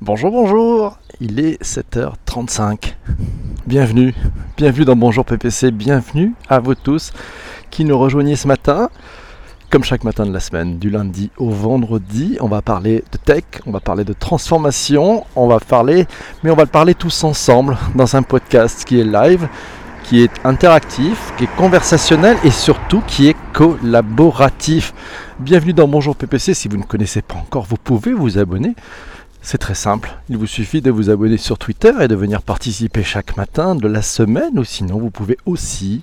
Bonjour, bonjour, il est 7h35. Bienvenue, bienvenue dans Bonjour PPC, bienvenue à vous tous qui nous rejoignez ce matin. Comme chaque matin de la semaine, du lundi au vendredi, on va parler de tech, on va parler de transformation, on va parler, mais on va le parler tous ensemble dans un podcast qui est live, qui est interactif, qui est conversationnel et surtout qui est collaboratif. Bienvenue dans Bonjour PPC. Si vous ne connaissez pas encore, vous pouvez vous abonner. C'est très simple. Il vous suffit de vous abonner sur Twitter et de venir participer chaque matin de la semaine. Ou sinon, vous pouvez aussi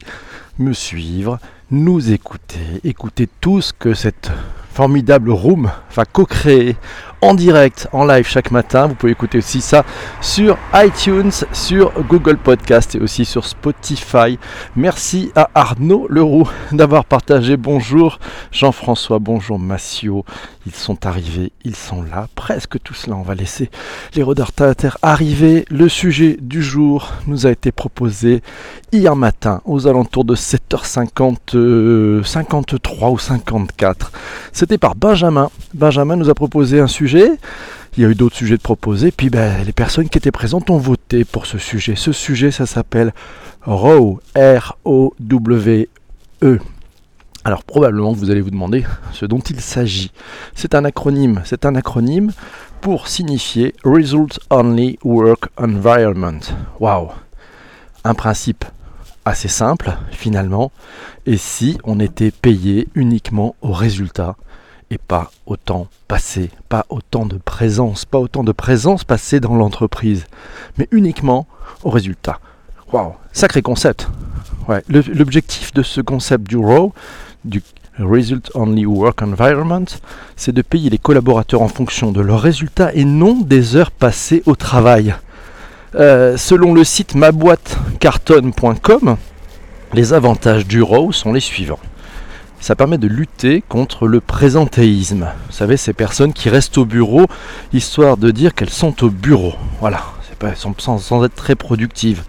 me suivre, nous écouter, écouter tout ce que cette formidable room va co-créer en direct, en live chaque matin. Vous pouvez écouter aussi ça sur iTunes, sur Google Podcast et aussi sur Spotify. Merci à Arnaud Leroux d'avoir partagé. Bonjour Jean-François, bonjour Massio. Ils sont arrivés, ils sont là, presque tous là. On va laisser les retardataires arriver. Le sujet du jour nous a été proposé hier matin aux alentours de 7h50, 53 ou 54. C'était par Benjamin. Benjamin nous a proposé un sujet il y a eu d'autres sujets de proposer, puis ben, les personnes qui étaient présentes ont voté pour ce sujet. Ce sujet, ça s'appelle ROW, R-O-W-E. Alors probablement vous allez vous demander ce dont il s'agit. C'est un acronyme, c'est un acronyme pour signifier Result Only Work Environment. Waouh Un principe assez simple finalement. Et si on était payé uniquement au résultat et pas autant passé, pas autant de présence, pas autant de présence passée dans l'entreprise, mais uniquement au résultat. Waouh, sacré concept. L'objectif de ce concept du RAW, du Result Only Work Environment, c'est de payer les collaborateurs en fonction de leurs résultats et non des heures passées au travail. Euh, selon le site maboîtecarton.com, les avantages du RAW sont les suivants ça permet de lutter contre le présentéisme. Vous savez, ces personnes qui restent au bureau histoire de dire qu'elles sont au bureau. Voilà, pas, sans, être très productives.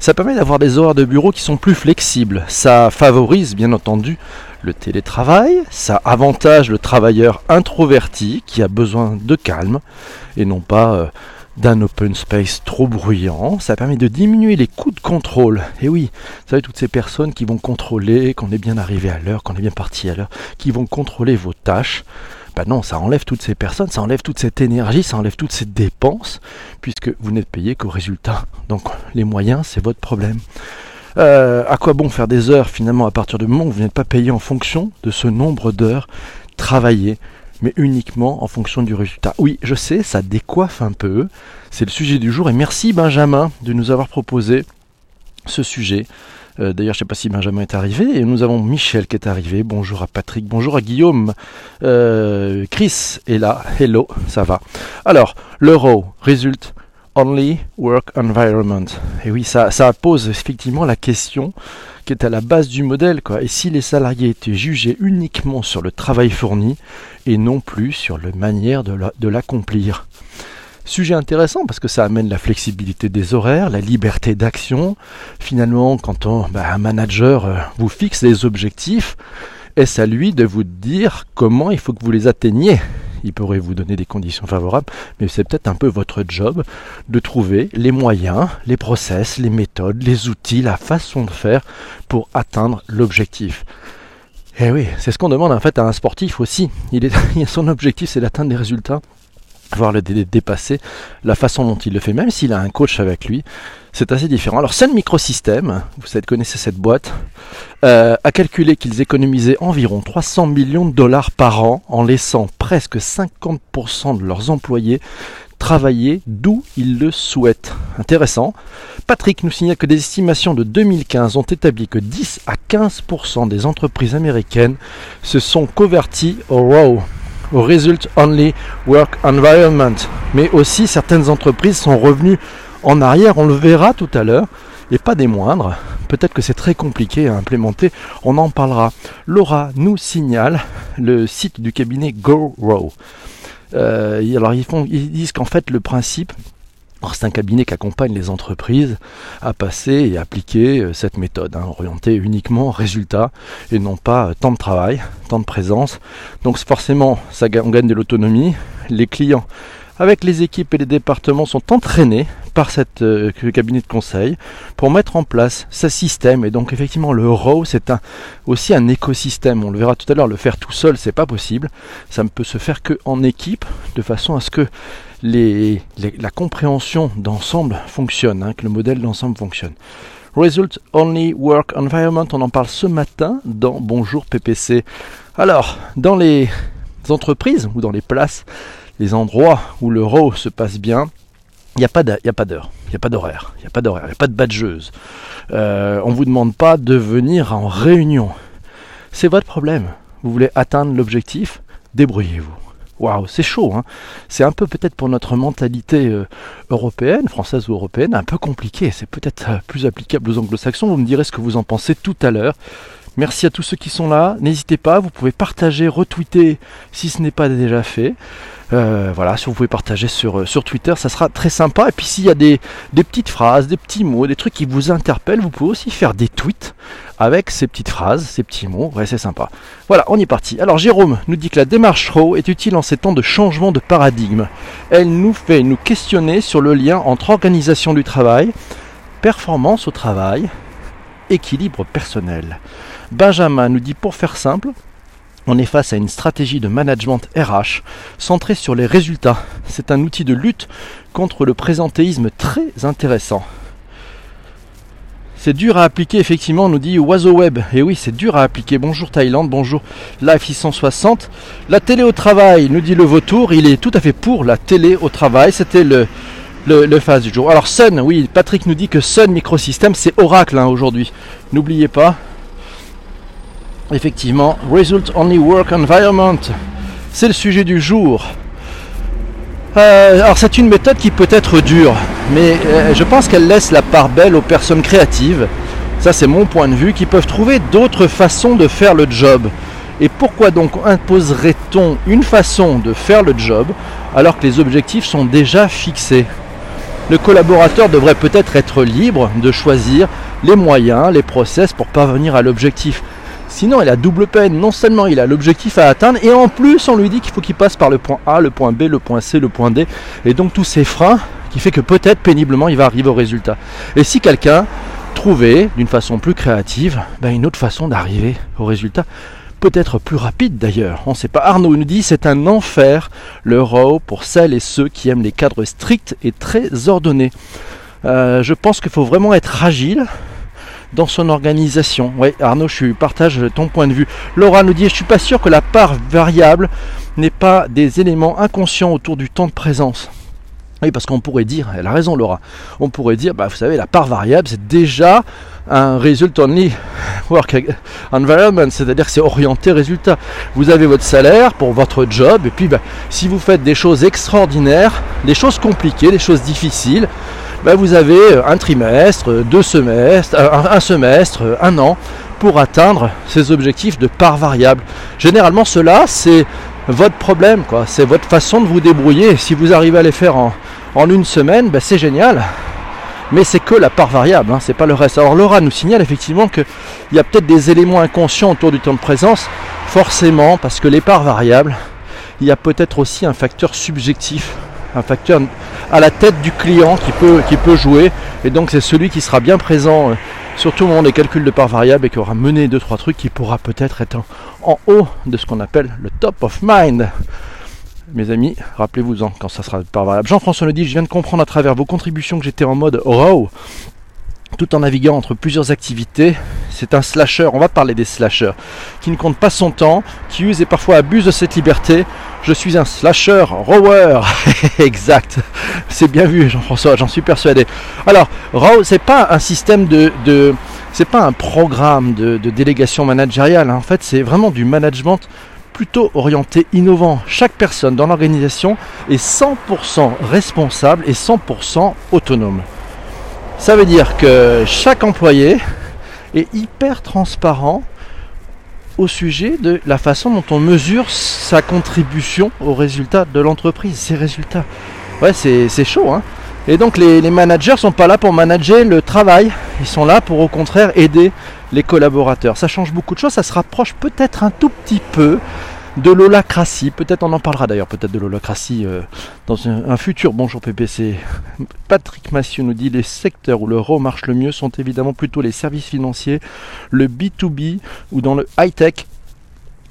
Ça permet d'avoir des horaires de bureau qui sont plus flexibles. Ça favorise bien entendu le télétravail, ça avantage le travailleur introverti qui a besoin de calme et non pas euh, d'un open space trop bruyant. Ça permet de diminuer les coûts de contrôle. Et oui, vous savez, toutes ces personnes qui vont contrôler qu'on est bien arrivé à l'heure, qu'on est bien parti à l'heure, qui vont contrôler vos tâches. Ben non, ça enlève toutes ces personnes, ça enlève toute cette énergie, ça enlève toutes ces dépenses, puisque vous n'êtes payé qu'au résultat. Donc les moyens, c'est votre problème. Euh, à quoi bon faire des heures finalement à partir du moment où vous n'êtes pas payé en fonction de ce nombre d'heures travaillées mais uniquement en fonction du résultat. Oui, je sais, ça décoiffe un peu. C'est le sujet du jour et merci Benjamin de nous avoir proposé ce sujet. Euh, d'ailleurs, je ne sais pas si Benjamin est arrivé. Nous avons Michel qui est arrivé. Bonjour à Patrick. Bonjour à Guillaume. Euh, Chris est là. Hello, ça va. Alors, l'euro résulte Only Work Environment. Et oui, ça, pose effectivement la question qui est à la base du modèle. Quoi. Et si les salariés étaient jugés uniquement sur le travail fourni et non plus sur la manière de l'accomplir? Sujet intéressant parce que ça amène la flexibilité des horaires, la liberté d'action. Finalement, quand on, bah, un manager euh, vous fixe des objectifs, est-ce à lui de vous dire comment il faut que vous les atteigniez? Il pourrait vous donner des conditions favorables, mais c'est peut-être un peu votre job de trouver les moyens, les process, les méthodes, les outils, la façon de faire pour atteindre l'objectif. Et eh oui, c'est ce qu'on demande en fait à un sportif aussi. Il son objectif c'est d'atteindre des résultats voir le dépasser, la façon dont il le fait, même s'il a un coach avec lui, c'est assez différent. Alors Sun Microsystem, vous connaissez cette boîte, euh, a calculé qu'ils économisaient environ 300 millions de dollars par an en laissant presque 50% de leurs employés travailler d'où ils le souhaitent. Intéressant. Patrick nous signale que des estimations de 2015 ont établi que 10 à 15% des entreprises américaines se sont converties au RAW au Result Only Work Environment. Mais aussi certaines entreprises sont revenues en arrière, on le verra tout à l'heure, et pas des moindres. Peut-être que c'est très compliqué à implémenter, on en parlera. Laura nous signale le site du cabinet GoRow. Euh, alors ils, font, ils disent qu'en fait le principe, c'est un cabinet qui accompagne les entreprises à passer et appliquer euh, cette méthode, hein, orientée uniquement résultat et non pas euh, temps de travail, temps de présence. Donc forcément, on gagne de l'autonomie. Les clients avec les équipes et les départements sont entraînés par cette euh, cabinet de conseil pour mettre en place ce système. Et donc effectivement le RAW c'est un, aussi un écosystème. On le verra tout à l'heure, le faire tout seul c'est pas possible. Ça ne peut se faire que en équipe, de façon à ce que les, la compréhension d'ensemble fonctionne, hein, que le modèle d'ensemble fonctionne. Result Only Work Environment, on en parle ce matin dans Bonjour PPC. Alors, dans les entreprises ou dans les places, les endroits où le RAW se passe bien, il n'y a pas d'heure, il n'y a pas d'horaire, il n'y a pas il n'y a pas de badgeuse. Euh, on ne vous demande pas de venir en réunion. C'est votre problème. Vous voulez atteindre l'objectif, débrouillez-vous. Waouh, c'est chaud. Hein c'est un peu peut-être pour notre mentalité euh, européenne, française ou européenne, un peu compliqué. C'est peut-être euh, plus applicable aux anglo-saxons. Vous me direz ce que vous en pensez tout à l'heure. Merci à tous ceux qui sont là. N'hésitez pas, vous pouvez partager, retweeter si ce n'est pas déjà fait. Euh, voilà, si vous pouvez partager sur, euh, sur Twitter, ça sera très sympa. Et puis s'il y a des, petites phrases, des petits mots, des trucs qui vous interpellent, vous pouvez aussi faire des tweets avec ces petites phrases, ces petits mots. Ouais, c'est sympa. Voilà, on y est parti. Alors Jérôme nous dit que la démarche RAW est utile en ces temps de changement de paradigme. Elle nous fait nous questionner sur le lien entre organisation du travail, performance au travail, équilibre personnel. Benjamin nous dit pour faire simple, on est face à une stratégie de management RH centrée sur les résultats. C'est un outil de lutte contre le présentéisme très intéressant. C'est dur à appliquer, effectivement, nous dit Oiseau Web. Et oui, c'est dur à appliquer. Bonjour Thaïlande, bonjour Life 660. La télé au travail, nous dit le vautour. Il est tout à fait pour la télé au travail. C'était le, le, phase du jour. Alors Sun, oui, Patrick nous dit que Sun Microsystem, c'est Oracle hein, aujourd'hui. N'oubliez pas, Effectivement, Result Only Work Environment, c'est le sujet du jour. Euh, alors c'est une méthode qui peut être dure, mais euh, je pense qu'elle laisse la part belle aux personnes créatives, ça c'est mon point de vue, qui peuvent trouver d'autres façons de faire le job. Et pourquoi donc imposerait-on une façon de faire le job alors que les objectifs sont déjà fixés? Le collaborateur devrait peut-être être libre de choisir les moyens, les process pour parvenir à l'objectif. Sinon, il a double peine. Non seulement il a l'objectif à atteindre, et en plus, on lui dit qu'il faut qu'il passe par le point A, le point B, le point C, le point D. Et donc, tous ces freins qui fait que peut-être péniblement, il va arriver au résultat. Et si quelqu'un trouvait, d'une façon plus créative, ben, une autre façon d'arriver au résultat, peut-être plus rapide d'ailleurs. On ne sait pas. Arnaud nous dit c'est un enfer le RAW pour celles et ceux qui aiment les cadres stricts et très ordonnés. Euh, je pense qu'il faut vraiment être agile, dans son organisation. Oui, Arnaud, je partage ton point de vue. Laura nous dit, je suis pas sûr que la part variable n'est pas des éléments inconscients autour du temps de présence. Oui, parce qu'on pourrait dire, elle a raison Laura, on pourrait dire, bah, vous savez, la part variable, c'est déjà un result only work environment, c'est-à-dire c'est orienté résultat. Vous avez votre salaire pour votre job, et puis bah, si vous faites des choses extraordinaires, des choses compliquées, des choses difficiles, bah, vous avez euh, un trimestre, deux semestres, euh, un, semestre, euh, un an pour atteindre ces objectifs de part variable. Généralement, cela, c'est votre problème, quoi. C'est votre façon de vous débrouiller. Si vous arrivez à les faire en, une semaine, bah, c'est génial. Mais c'est que la part variable, hein, c'est pas le reste. Alors Laura nous signale effectivement qu'il y a peut-être des éléments inconscients autour du temps de présence, forcément, parce que les parts variables, il y a peut-être aussi un facteur subjectif un facteur à la tête du client qui peut, qui peut jouer. Et donc c'est celui qui sera bien présent, euh, surtout au moment des calculs de part variable et qui aura mené 2-3 trucs qui pourra peut-être être en, haut de ce qu'on appelle le top of mind. Mes amis, rappelez-vous-en quand ça sera part variable. Jean-François le dit, je viens de comprendre à travers vos contributions que j'étais en mode RAW tout en naviguant entre plusieurs activités. C'est un slasher, on va parler des slashers, qui ne compte pas son temps, qui use et parfois abuse de cette liberté. Je suis un slasher rower. exact. C'est bien vu, Jean-François, j'en suis persuadé. Alors, row, c'est pas un système de, de c'est pas un programme de, délégation managériale. Hein. En fait, c'est vraiment du management plutôt orienté innovant. Chaque personne dans l'organisation est 100% responsable et 100% autonome. Ça veut dire que chaque employé est hyper transparent au sujet de la façon dont on mesure sa contribution au résultat de l'entreprise, ses résultats. Ouais, c'est chaud. Hein et donc les, les managers sont pas là pour manager le travail, ils sont là pour au contraire aider les collaborateurs. Ça change beaucoup de choses, ça se rapproche peut-être un tout petit peu de l'holacratie. Peut-être on en parlera d'ailleurs, peut-être de l'holacratie euh, dans un, futur bonjour PPC. Patrick Massieu nous dit les secteurs où l'euro marche le mieux sont évidemment plutôt les services financiers, le B2B ou dans le high-tech.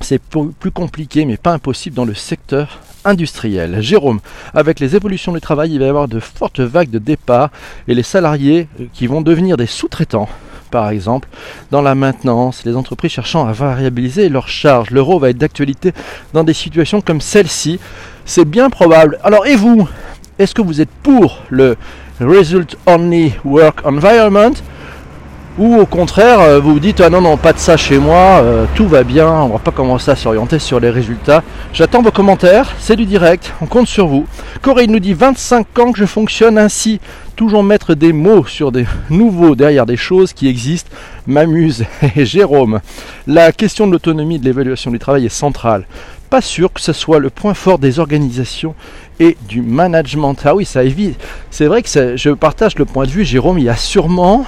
C'est plus compliqué mais pas impossible dans le secteur industriel. Jérôme, avec les évolutions du travail, il va y avoir de fortes vagues de départ et les salariés euh, qui vont devenir des sous-traitants par exemple, dans la maintenance, les entreprises cherchant à variabiliser leurs charges. L'euro va être d'actualité dans des situations comme celle-ci. C'est bien probable. Alors, et vous? Est-ce que vous êtes pour le Result Only Work Environment? Ou au contraire, euh, vous vous dites ah non non pas de ça chez moi, euh, tout va bien, on va pas commencer à s'orienter sur les résultats. J'attends vos commentaires, c'est du direct, on compte sur vous. Corinne nous dit 25 ans que je fonctionne ainsi, toujours mettre des mots sur des nouveaux derrière des choses qui existent, m'amuse. Et Jérôme, la question de l'autonomie de l'évaluation du travail est centrale. Pas sûr que ce soit le point fort des organisations et du management. Ah oui, ça évite. C'est vrai que je partage le point de vue, Jérôme, il y a sûrement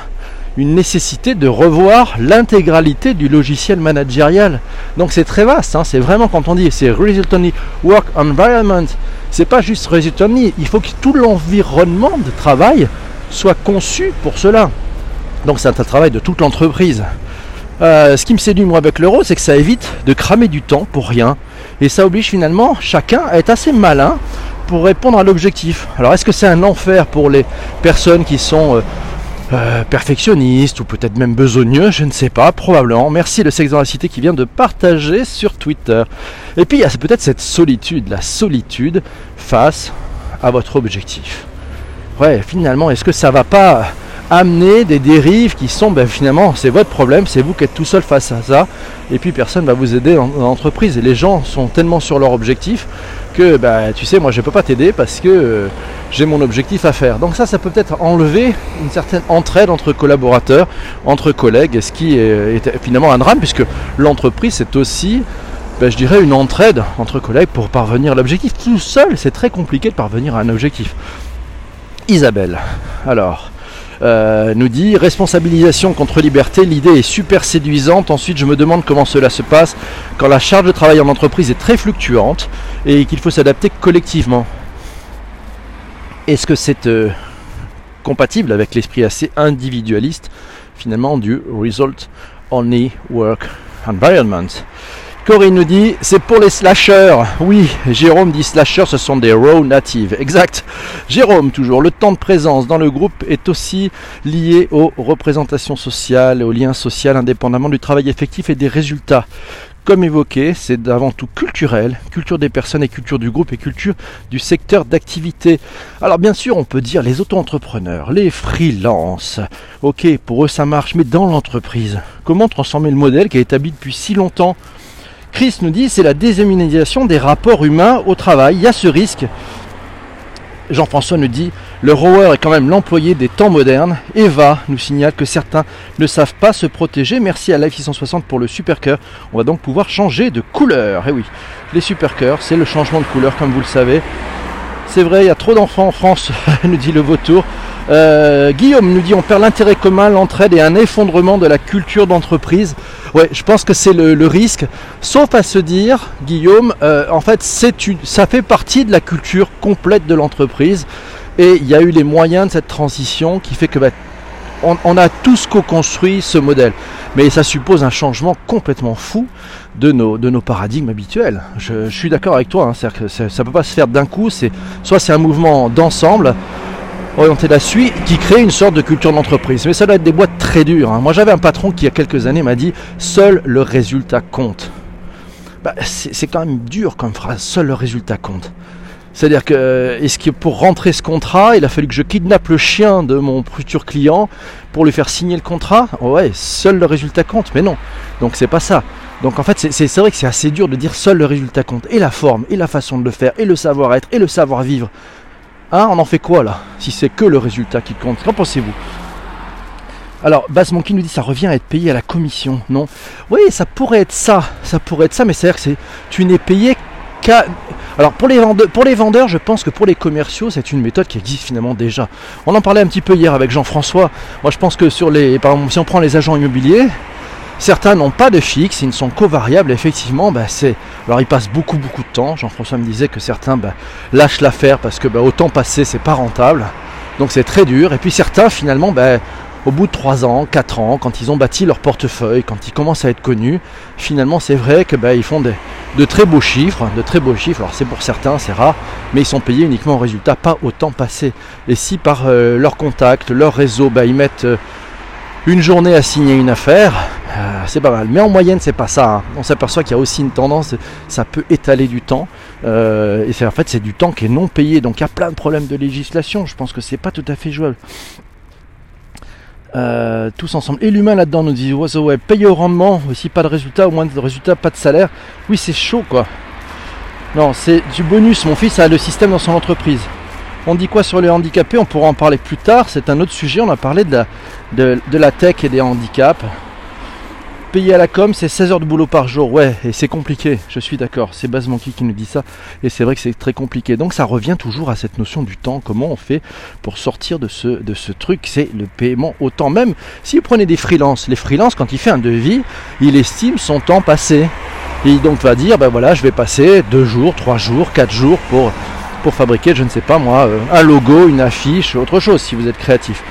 une nécessité de revoir l'intégralité du logiciel managérial. Donc c'est très vaste, hein. c'est vraiment quand on dit c'est Result Only Work Environment, c'est pas juste Result Only, il faut que tout l'environnement de travail soit conçu pour cela. Donc c'est un travail de toute l'entreprise. Euh, ce qui me séduit moi avec l'euro, c'est que ça évite de cramer du temps pour rien. Et ça oblige finalement chacun à être assez malin pour répondre à l'objectif. Alors est-ce que c'est un enfer pour les personnes qui sont euh, euh, perfectionniste ou peut-être même besogneux, je ne sais pas, probablement. Merci le sexe dans la cité qui vient de partager sur Twitter. Et puis il y a peut-être cette solitude, la solitude face à votre objectif. Ouais, finalement, est-ce que ça va pas amener des dérives qui sont ben, finalement c'est votre problème, c'est vous qui êtes tout seul face à ça, et puis personne va vous aider dans l'entreprise. Et les gens sont tellement sur leur objectif que bah, tu sais moi je peux pas t'aider parce que euh, j'ai mon objectif à faire. Donc ça ça peut peut-être enlever une certaine entraide entre collaborateurs, entre collègues, ce qui est, finalement un drame puisque l'entreprise c'est aussi bah, je dirais une entraide entre collègues pour parvenir à l'objectif. Tout seul c'est très compliqué de parvenir à un objectif. Isabelle, alors euh, nous dit responsabilisation contre liberté, l'idée est super séduisante. Ensuite, je me demande comment cela se passe quand la charge de travail en entreprise est très fluctuante et qu'il faut s'adapter collectivement. Est-ce que c'est euh, compatible avec l'esprit assez individualiste finalement du Result Only Work Environment? Corinne nous dit c'est pour les slashers. Oui, Jérôme dit slashers, ce sont des raw natives. Exact. Jérôme, toujours, le temps de présence dans le groupe est aussi lié aux représentations sociales, aux liens sociaux, indépendamment du travail effectif et des résultats. Comme évoqué, c'est avant tout culturel, culture des personnes et culture du groupe et culture du secteur d'activité. Alors bien sûr, on peut dire les auto-entrepreneurs, les freelances. Ok, pour eux ça marche, mais dans l'entreprise, comment transformer le modèle qui est établi depuis si longtemps Chris nous dit c'est la déshumanisation des rapports humains au travail. Il y a ce risque. Jean-François nous dit le rower est quand même l'employé des temps modernes. Eva nous signale que certains ne savent pas se protéger. Merci à Life 660 pour le super cœur. On va donc pouvoir changer de couleur. Eh oui, les super cœurs, c'est le changement de couleur comme vous le savez. C'est vrai, il y a trop d'enfants en France, nous dit le vautour. Euh, Guillaume nous dit on perd l'intérêt commun, l'entraide et un effondrement de la culture d'entreprise. Ouais, je pense que c'est le, risque. Sauf à se dire, Guillaume, euh, en fait, ça fait partie de la culture complète de l'entreprise. Et il y a eu les moyens de cette transition qui fait que bah, on, a tous co-construit ce modèle. Mais ça suppose un changement complètement fou de nos, de nos paradigmes habituels. Je, suis d'accord avec toi, hein, que ça ne peut pas se faire d'un coup. C'est, soit c'est un mouvement d'ensemble, orienté là-dessus, qui crée une sorte de culture d'entreprise. Mais ça doit être des boîtes très dures. Hein. Moi j'avais un patron qui il y a quelques années m'a dit seul le résultat compte. Bah, c'est quand même dur comme phrase, seul le résultat compte. C'est-à-dire que, pour rentrer ce contrat, il a fallu que je kidnappe le chien de mon futur client pour lui faire signer le contrat? Ouais, seul le résultat compte, mais non. Donc c'est pas ça. Donc en fait, c'est vrai que c'est assez dur de dire seul le résultat compte. Et la forme, et la façon de le faire, et le savoir-être, et le savoir-vivre. Hein, on en fait quoi là Si c'est que le résultat qui compte? Qu'en pensez-vous? Alors, Bass Monkey nous dit ça revient à être payé à la commission, non? Oui, ça pourrait être ça, ça pourrait être ça, mais c'est-à-dire que tu n'es payé qu'à... Alors pour les, vendeurs, pour les vendeurs, je pense que pour les commerciaux, c'est une méthode qui existe finalement déjà. On en parlait un petit peu hier avec Jean-François. Moi je pense que sur les. Par exemple, si on prend les agents immobiliers, Certains n'ont pas de fixe, ils ne sont co-variables. Effectivement, bah, alors ils passent beaucoup beaucoup de temps. Jean-François me disait que certains bah, lâchent l'affaire parce que bah, autant passer, c'est pas rentable. Donc c'est très dur. Et puis certains finalement, bah, au bout de 3 ans, 4 ans, quand ils ont bâti leur portefeuille, quand ils commencent à être connus, finalement c'est vrai que ils font de très beaux chiffres, de très beaux chiffres. Alors c'est pour certains, c'est rare, mais ils sont payés uniquement au résultat, pas au temps passé. Et si par euh, leur contact, leur réseau, ils mettent euh, une journée à signer une affaire, euh, c'est pas mal. Mais en moyenne, c'est pas ça. Hein. On s'aperçoit qu'il y a aussi une tendance, ça peut étaler du temps. Euh, et en fait, c'est du temps qui est non payé. Donc il y a plein de problèmes de législation. Je pense que c'est pas tout à fait jouable. Euh, tous ensemble. Et l'humain là-dedans nous dit ouais, ouais, payer au rendement, aussi pas de résultat, au moins de résultat, pas de salaire. Oui, c'est chaud quoi. Non, c'est du bonus. Mon fils a le système dans son entreprise. On dit quoi sur les handicapés On pourra en parler plus tard. C'est un autre sujet. On a parlé de la, tech et des handicaps. Payer à la com, c'est 16 heures de boulot par jour. Ouais, et c'est compliqué. Je suis d'accord. C'est Baz qui nous dit ça. Et c'est vrai que c'est très compliqué. Donc ça revient toujours à cette notion du temps. Comment on fait pour sortir de ce, de ce truc? C'est le paiement au temps. Même si vous prenez des freelances, les freelances, quand il fait un devis, il estime son temps passé. Et donc va dire, ben voilà, je vais passer deux jours, trois jours, quatre jours pour pour fabriquer, je ne sais pas moi, euh, un logo, une affiche, autre chose si vous êtes créatif.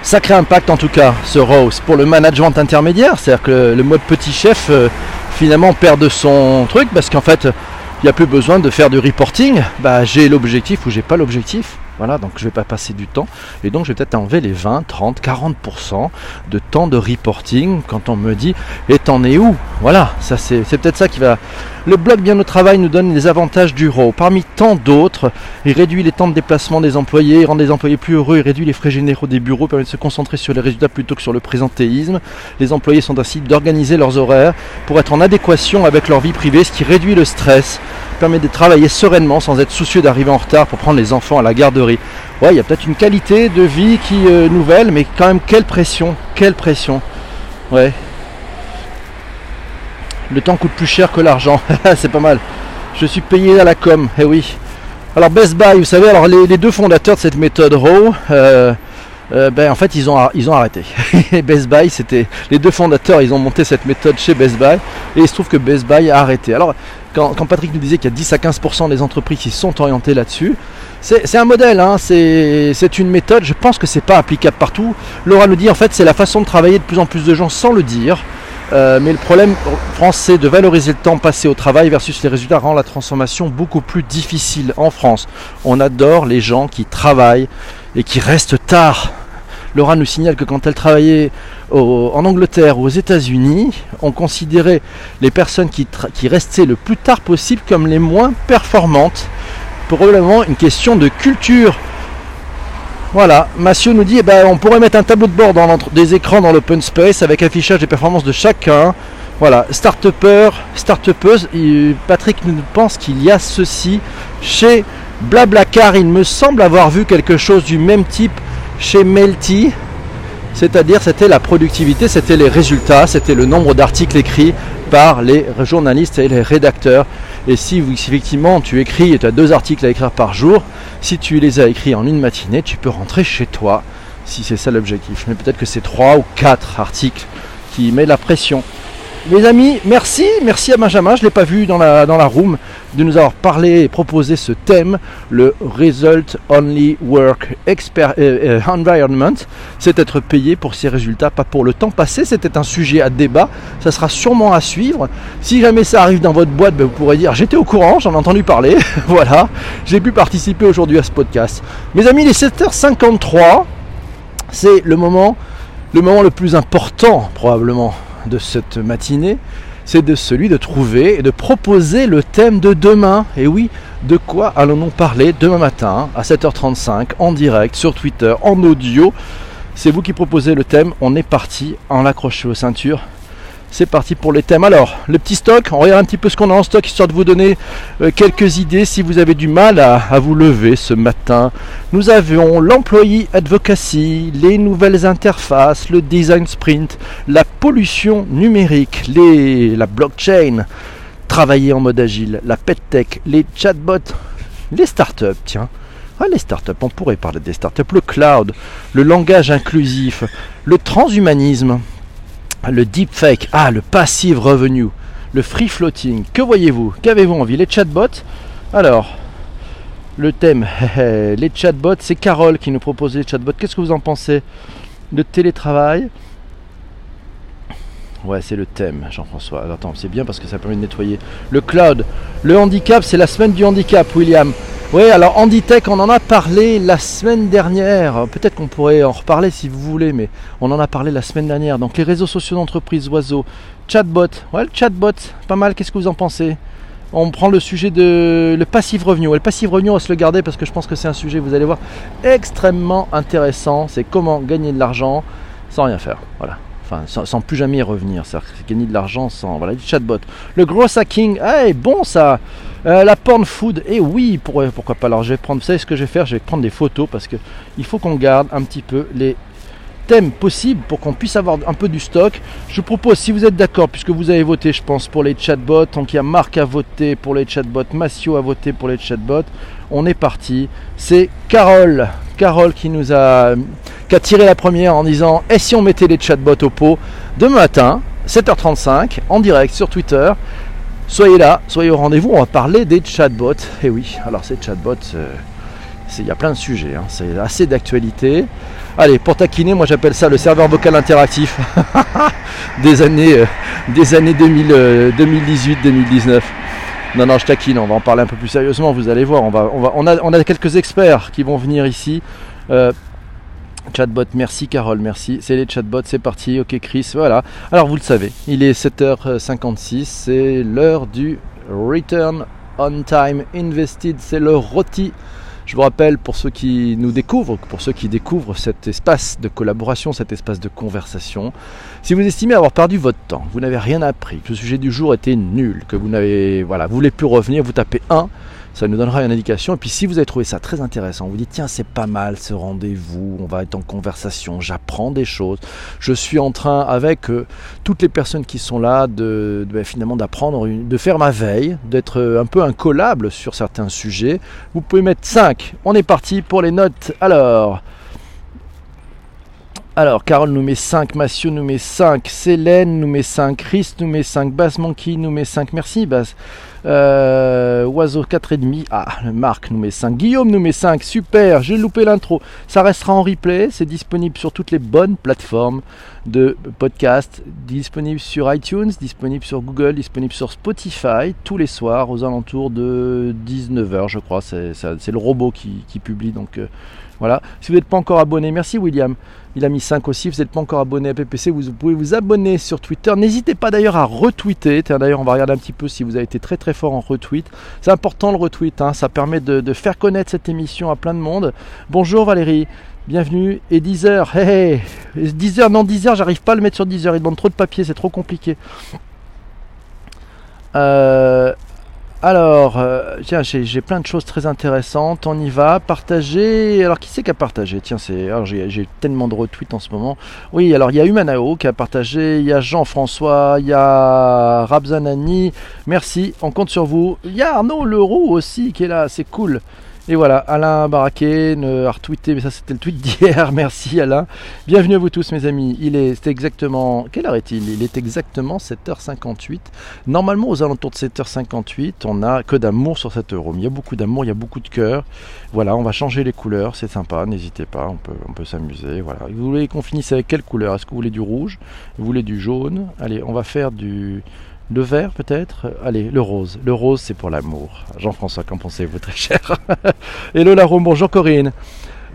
Sacré impact en tout cas, ce Rose, pour le management intermédiaire, c'est-à-dire que le mode petit chef euh, finalement perd de son truc parce qu'en fait il n'y a plus besoin de faire du reporting, bah, j'ai l'objectif ou j'ai pas l'objectif. Voilà, donc je vais pas passer du temps. Et donc je vais peut-être enlever les 20, 30, 40% de temps de reporting quand on me dit et t'en es où? Voilà, ça c'est peut-être ça qui va. Le blog Bien au Travail nous donne les avantages du RAW. Parmi tant d'autres, il réduit les temps de déplacement des employés, rend les employés plus heureux, il réduit les frais généraux des bureaux, permet de se concentrer sur les résultats plutôt que sur le présentéisme. Les employés sont ainsi d'organiser leurs horaires pour être en adéquation avec leur vie privée, ce qui réduit le stress permet de travailler sereinement sans être soucieux d'arriver en retard pour prendre les enfants à la garderie. Ouais, il y a peut-être une qualité de vie qui est nouvelle, mais quand même quelle pression, quelle pression. Ouais. Le temps coûte plus cher que l'argent, c'est pas mal. Je suis payé à la com, eh oui. Alors Best Buy, vous savez, alors les, deux fondateurs de cette méthode RAW, euh, euh, ben, en fait ils ont, ils ont arrêté. Best Buy, c'était les deux fondateurs, ils ont monté cette méthode chez Best Buy et il se trouve que Best Buy a arrêté. Alors quand, Patrick nous disait qu'il y a 10 à 15% des entreprises qui sont orientées là-dessus, c'est un modèle, hein, c'est une méthode, je pense que c'est pas applicable partout. Laura nous dit en fait c'est la façon de travailler de plus en plus de gens sans le dire. Euh, mais le problème français de valoriser le temps passé au travail versus les résultats rend la transformation beaucoup plus difficile en France. On adore les gens qui travaillent et qui restent tard Laura nous signale que quand elle travaillait en Angleterre ou aux États-Unis, on considérait les personnes qui, restaient le plus tard possible comme les moins performantes. Probablement une question de culture. Voilà, Mathieu nous dit eh ben, on pourrait mettre un tableau de bord dans des écrans dans l'open space avec affichage des performances de chacun. Voilà, start-upper, start-upeuse, Patrick nous pense qu'il y a ceci chez Blablacar. Il me semble avoir vu quelque chose du même type chez Melty, c'est-à-dire c'était la productivité, c'était les résultats, c'était le nombre d'articles écrits par les journalistes et les rédacteurs. Et si effectivement tu écris et tu as deux articles à écrire par jour, si tu les as écrits en une matinée, tu peux rentrer chez toi, si c'est ça l'objectif. Mais peut-être que c'est trois ou quatre articles qui mettent la pression. Les amis, merci, merci à Benjamin, je ne l'ai pas vu dans la, dans la room, de nous avoir parlé et proposé ce thème, le Result Only Work euh, euh, Environment. C'est être payé pour ses résultats, pas pour le temps passé. C'était un sujet à débat, ça sera sûrement à suivre. Si jamais ça arrive dans votre boîte, ben, vous pourrez dire j'étais au courant, j'en ai entendu parler. voilà, j'ai pu participer aujourd'hui à ce podcast. Mes amis, il est 7h53, c'est le moment, le moment le plus important probablement de cette matinée, c'est de celui de trouver et de proposer le thème de demain. Et oui, de quoi allons-nous parler demain matin à 7h35 en direct sur Twitter, en audio C'est vous qui proposez le thème. On est parti en l'accrocher aux ceintures c'est parti pour les thèmes. Alors, le petit stock, on regarde un petit peu ce qu'on a en stock, histoire de vous donner euh, quelques idées si vous avez du mal à, vous lever ce matin. Nous avions l'employee advocacy, les nouvelles interfaces, le design sprint, la pollution numérique, les, la blockchain, travailler en mode agile, la pet tech, les chatbots, les startups, tiens. Ah, les startups, on pourrait parler des startups, le cloud, le langage inclusif, le transhumanisme, Le deepfake, ah, le passive revenue, le free floating. Que voyez-vous? Qu'avez-vous envie? Les chatbots? Alors, le thème, les chatbots, c'est Carole qui nous propose les chatbots. Qu'est-ce que vous en pensez Le télétravail? Ouais, c'est le thème, Jean-François. Attends, c'est bien parce que ça permet de nettoyer. Le cloud. Le handicap, c'est la semaine du handicap, William. Oui, alors Handitech, on en a parlé la semaine dernière. Peut-être qu'on pourrait en reparler si vous voulez, mais on en a parlé la semaine dernière. Donc les réseaux sociaux d'entreprise, oiseaux, chatbot. Ouais, le chatbot, pas mal. Qu'est-ce que vous en pensez? On prend le sujet de le passif revenu. Le passif revenu, on va se le garder parce que je pense que c'est un sujet, vous allez voir, extrêmement intéressant. C'est comment gagner de l'argent sans rien faire. Voilà enfin sans, plus jamais y revenir, c'est-à-dire gagner de l'argent sans voilà du chatbot. Le gros hacking, hey, bon ça. Euh, la porn food, et eh oui, pourquoi pas. Alors je vais prendre, vous savez ce que je vais faire, je vais prendre des photos parce que il faut qu'on garde un petit peu les thèmes possibles pour qu'on puisse avoir un peu du stock. Je propose, si vous êtes d'accord, puisque vous avez voté, je pense, pour les chatbots, donc il y a Marc à voter pour les chatbots, Massio a voté pour les chatbots, on est parti. C'est Carole, Carole qui nous a qui a tiré la première en disant Et si on mettait les chatbots au pot demain matin, 7h35, en direct sur Twitter Soyez là, soyez au rendez-vous, on va parler des chatbots. Et eh oui, alors ces chatbots, euh, il y a plein de sujets, hein. c'est assez d'actualité. Allez, pour taquiner, moi j'appelle ça le serveur vocal interactif des années, euh, années 2018-2019. Euh, non, non, je taquine, on va en parler un peu plus sérieusement, vous allez voir. On, va, on, va, on a quelques experts qui vont venir ici. Chatbot, merci Carole, merci. C'est les chatbots, c'est parti. Ok Chris, voilà. Alors vous le savez, il est 7h56, c'est l'heure du Return on Time Invested, c'est le rôti. Je vous rappelle pour ceux qui nous découvrent, pour ceux qui découvrent cet espace de collaboration, cet espace de conversation, si vous estimez avoir perdu votre temps, vous n'avez rien appris, que le sujet du jour était nul, que vous n'avez voilà, vous voulez plus revenir, vous tapez 1 ça nous donnera une indication. Et puis si vous avez trouvé ça très intéressant, vous dites tiens c'est pas mal ce rendez-vous, on va être en conversation, j'apprends des choses, je suis en train avec euh, toutes les personnes qui sont là de, ben, finalement d'apprendre, de faire ma veille, d'être euh, un peu incollable sur certains sujets. Vous pouvez mettre 5. On est parti pour les notes. Alors. Alors, Carole nous met 5, Mathieu nous met 5, Célène nous met 5, Chris nous met 5, Bass Monkey nous met 5. Merci Bass. Euh, Oiseau 4,5. Ah, Marc nous met 5. Guillaume nous met 5. Super, j'ai loupé l'intro. Ça restera en replay. C'est disponible sur toutes les bonnes plateformes de podcast. Disponible sur iTunes, disponible sur Google, disponible sur Spotify tous les soirs aux alentours de 19h, je crois. C'est le robot qui, publie. Donc. Euh, voilà. Si vous n'êtes pas encore abonné, merci William. Il a mis 5 aussi. Vous n'êtes pas encore abonné à PPC, vous pouvez vous abonner sur Twitter. N'hésitez pas d'ailleurs à retweeter. D'ailleurs, on va regarder un petit peu si vous avez été très très fort en retweet. C'est important le retweet. Hein. Ça permet de, faire connaître cette émission à plein de monde. Bonjour Valérie. Bienvenue. Et 10h. Hey, 10h, non 10h, j'arrive pas à le mettre sur 10h. Il demande trop de papier, c'est trop compliqué. Euh, alors, euh, tiens, j'ai plein de choses très intéressantes. On y va. Partager. Alors, qui c'est qui a partagé? Tiens, c'est. Alors, j'ai tellement de retweets en ce moment. Oui, alors il y a Humanao qui a partagé. Il y a Jean-François. Il y a Rabzanani. Merci. On compte sur vous. Il y a Arnaud Leroux aussi qui est là. C'est cool. Et voilà, Alain Barraquet a retweeté, mais ça c'était le tweet d'hier, merci Alain. Bienvenue à vous tous mes amis, il est exactement... Quelle heure est-il? Il est exactement 7h58. Normalement aux alentours de 7h58, on n'a que d'amour sur cette room. Il y a beaucoup d'amour, il y a beaucoup de cœur. Voilà, on va changer les couleurs, c'est sympa, n'hésitez pas, on peut, on peut s'amuser. Voilà. Vous voulez qu'on finisse avec quelle couleur? Est-ce que vous voulez du rouge? Vous voulez du jaune? Allez, on va faire du... Le vert peut-être? Allez, le rose. Le rose, c'est pour l'amour. Jean-François, qu'en pensez-vous, très cher? Hello Larome, bonjour Corinne.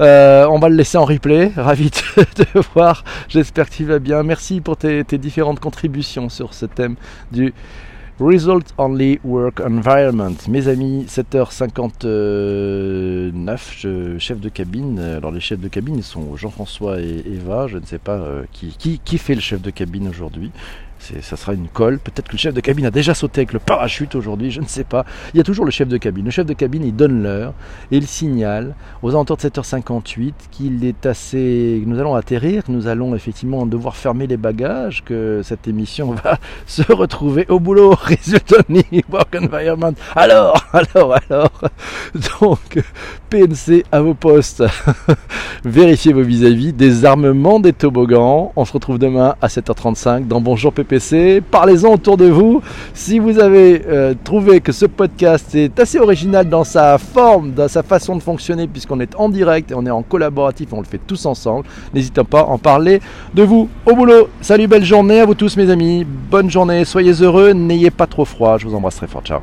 Euh, on va le laisser en replay. Ravi de, te voir. J'espère que tu vas bien. Merci pour tes, différentes contributions sur ce thème du Result Only Work Environment. Mes amis, 7h59, chef de cabine. Alors les chefs de cabine, ils sont Jean-François et Eva. Je ne sais pas euh, qui, qui, qui, fait le chef de cabine aujourd'hui. Ça sera une colle. Peut-être que le chef de cabine a déjà sauté avec le parachute aujourd'hui, je ne sais pas. Il y a toujours le chef de cabine. Le chef de cabine, il donne l'heure et il signale aux alentours de 7h58 qu'il est assez. nous allons atterrir, nous allons effectivement devoir fermer les bagages, que cette émission va se retrouver au boulot. Work Environment. Alors, alors, alors. Donc, PNC à vos postes. Vérifiez vos vis-à-vis. Désarmement des toboggans. On se retrouve demain à 7h35 dans Bonjour Parlez-en autour de vous. Si vous avez euh, trouvé que ce podcast est assez original dans sa forme, dans sa façon de fonctionner, puisqu'on est en direct et on est en collaboratif, on le fait tous ensemble, n'hésitez pas à en parler de vous au boulot. Salut, belle journée à vous tous mes amis. Bonne journée, soyez heureux, n'ayez pas trop froid. Je vous embrasse très fort. Ciao.